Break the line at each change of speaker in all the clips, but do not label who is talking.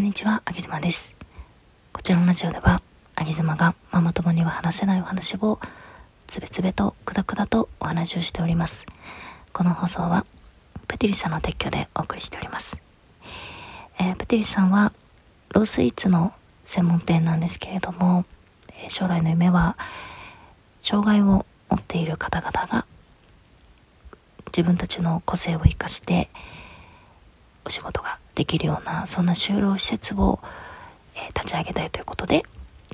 こんにちは、あげずまです。こちらのラジオでは、あげずまがママ友には話せないお話をつべつべとくだくだとお話をしております。この放送は、プティリさんの撤去でお送りしております。えー、プティリさんは、ロースイーツの専門店なんですけれども、え、将来の夢は、障害を持っている方々が自分たちの個性を生かしてお仕事ができるようなそんな就労施設を、え、立ち上げたいということで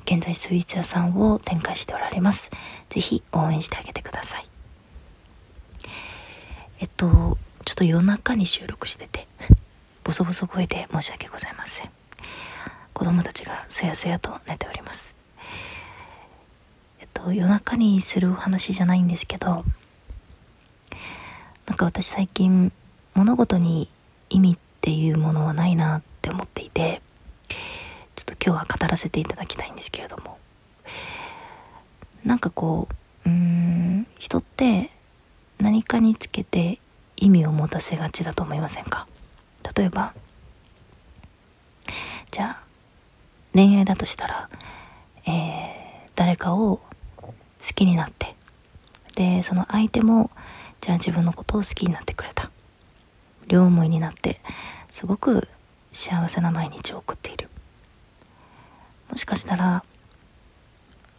現在スイーツ屋さんを展開しておられます。是非応援してあげてください。えっとちょっと夜中に収録しててボソボソ声で申し訳ございません。子供たちがすやすやと寝ております。えっと夜中にするお話じゃないんですけどなんか私最近物事に意味っていうものはないなって思っていてちょっと今日は語らせていただきたいんですけれども。なんかこううーん人って何かにつけて意味を持たせがちだと思いませんか？例えばじゃあ恋愛だとしたら、えー、誰かを好きになってでその相手もじゃあ自分のことを好きになってくれた。両思いになってすごく幸せな毎日を送っている。もしかしたら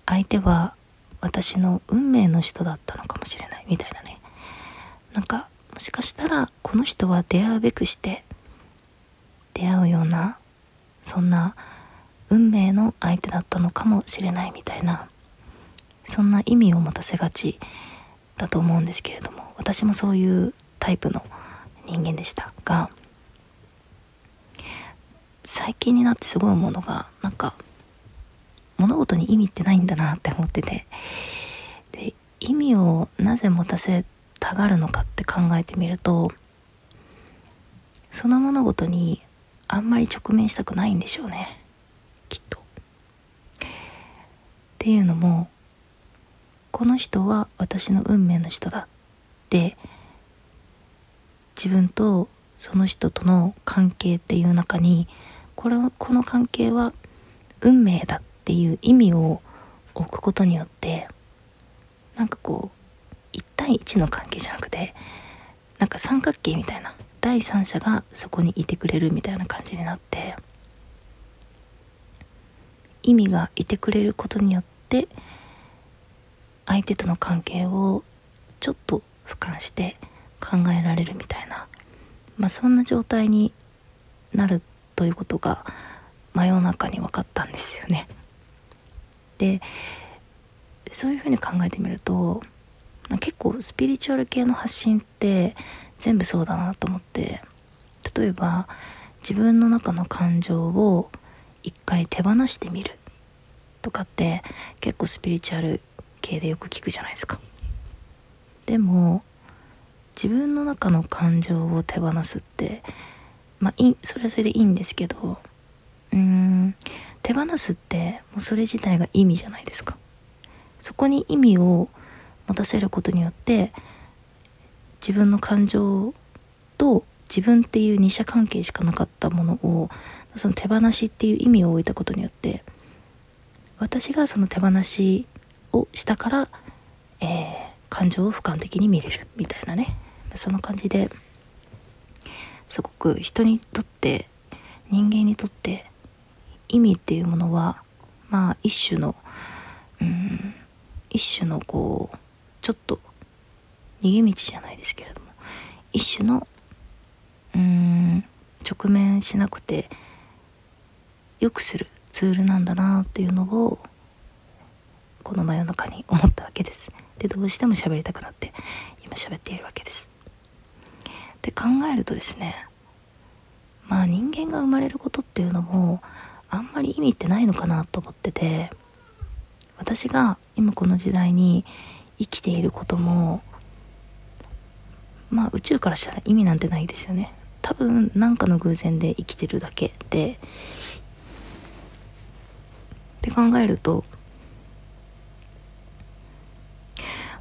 相手は私の運命の人だったのかもしれない。みたいなね。なんかもしかしたらこの人は出会うべくして出会うようなそんな運命の相手だったのかもしれない。みたいなそんな意味を持たせがちだと思うんですけれども私もそういうタイプの人間でしたが最近になってすごい思うのがなんか物事に意味ってないんだなって思っててで意味をなぜ持たせたがるのかって考えてみるとその物事にあんまり直面したくないんでしょうねきっと。っていうのもこの人は私の運命の人だって自分とその人との関係っていう中にこれこの関係は運命だっていう意味を置くことによってなんかこう1対1の関係じゃなくてなんか三角形みたいな第三者がそこにいてくれるみたいな感じになって意味がいてくれることによって相手との関係をちょっと俯瞰して考えられるみたいな、まあ、そんな状態になるということが真夜中に分かったんですよね。でそういうふうに考えてみると結構スピリチュアル系の発信って全部そうだなと思って例えば自分の中の感情を一回手放してみるとかって結構スピリチュアル系でよく聞くじゃないですか。でも自分の中の感情を手放すってまあそれはそれでいいんですけどうん手放すってもうそれ自体が意味じゃないですか。そこに意味を持たせることによって自分の感情と自分っていう二者関係しかなかったものをその手放しっていう意味を置いたことによって私がその手放しをしたから、えー、感情を俯瞰的に見れるみたいなね。その感じですごく人にとって人間にとって意味っていうものはまあ一種のうん一種のこうちょっと逃げ道じゃないですけれども一種のうん直面しなくて良くするツールなんだなっていうのをこの真夜中に思ったわけです。でどうしても喋りたくなって今喋っているわけです。って考えるとですねまあ人間が生まれることっていうのもあんまり意味ってないのかなと思ってて私が今この時代に生きていることもまあ宇宙からしたら意味なんてないですよね。多分何かの偶然で生きてるだけでって考えると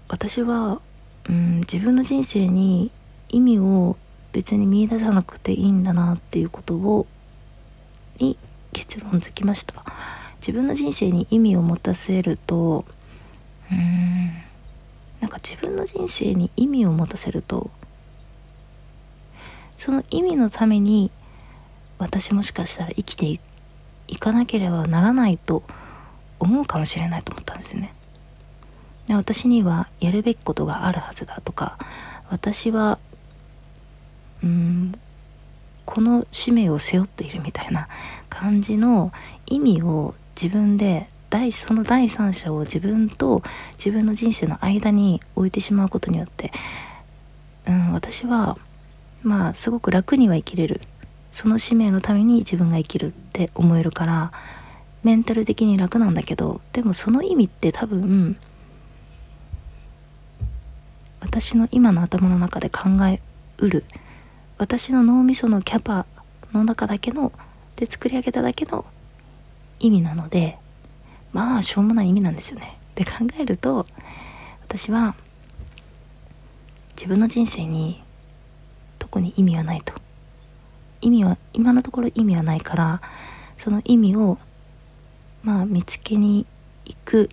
私は、うん、自分の人生に意味を別に見いださなくていいんだなっていうことをに結論づきました自分の人生に意味を持たせるとうーんなんか自分の人生に意味を持たせるとその意味のために私もしかしたら生きていかなければならないと思うかもしれないと思ったんですよね。で私にはやるべきことがあるはずだとか私はこの使命を背負っているみたいな感じの意味を自分で第その第三者を自分と自分の人生の間に置いてしまうことによって、うん、私はまあすごく楽には生きれる。その使命のために自分が生きるって思えるからメンタル的に楽なんだけどでもその意味って多分私の今の頭の中で考えうる。私の脳みそのキャパの中だけので作り上げただけの意味なのでまあしょうもない意味なんですよね。で考えると私は自分の人生に特に意味はないと。意味は今のところ意味はないからその意味をまあ見つけに行く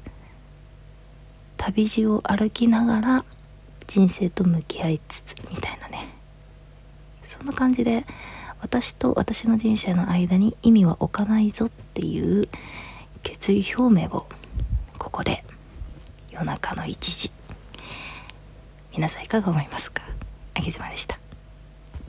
旅路を歩きながら人生と向き合いつつみたいなねそんな感じで私と私の人生の間に意味は置かないぞっていう決意表明をここで夜中の1時。皆さんいかが思いますか？あげずまでした。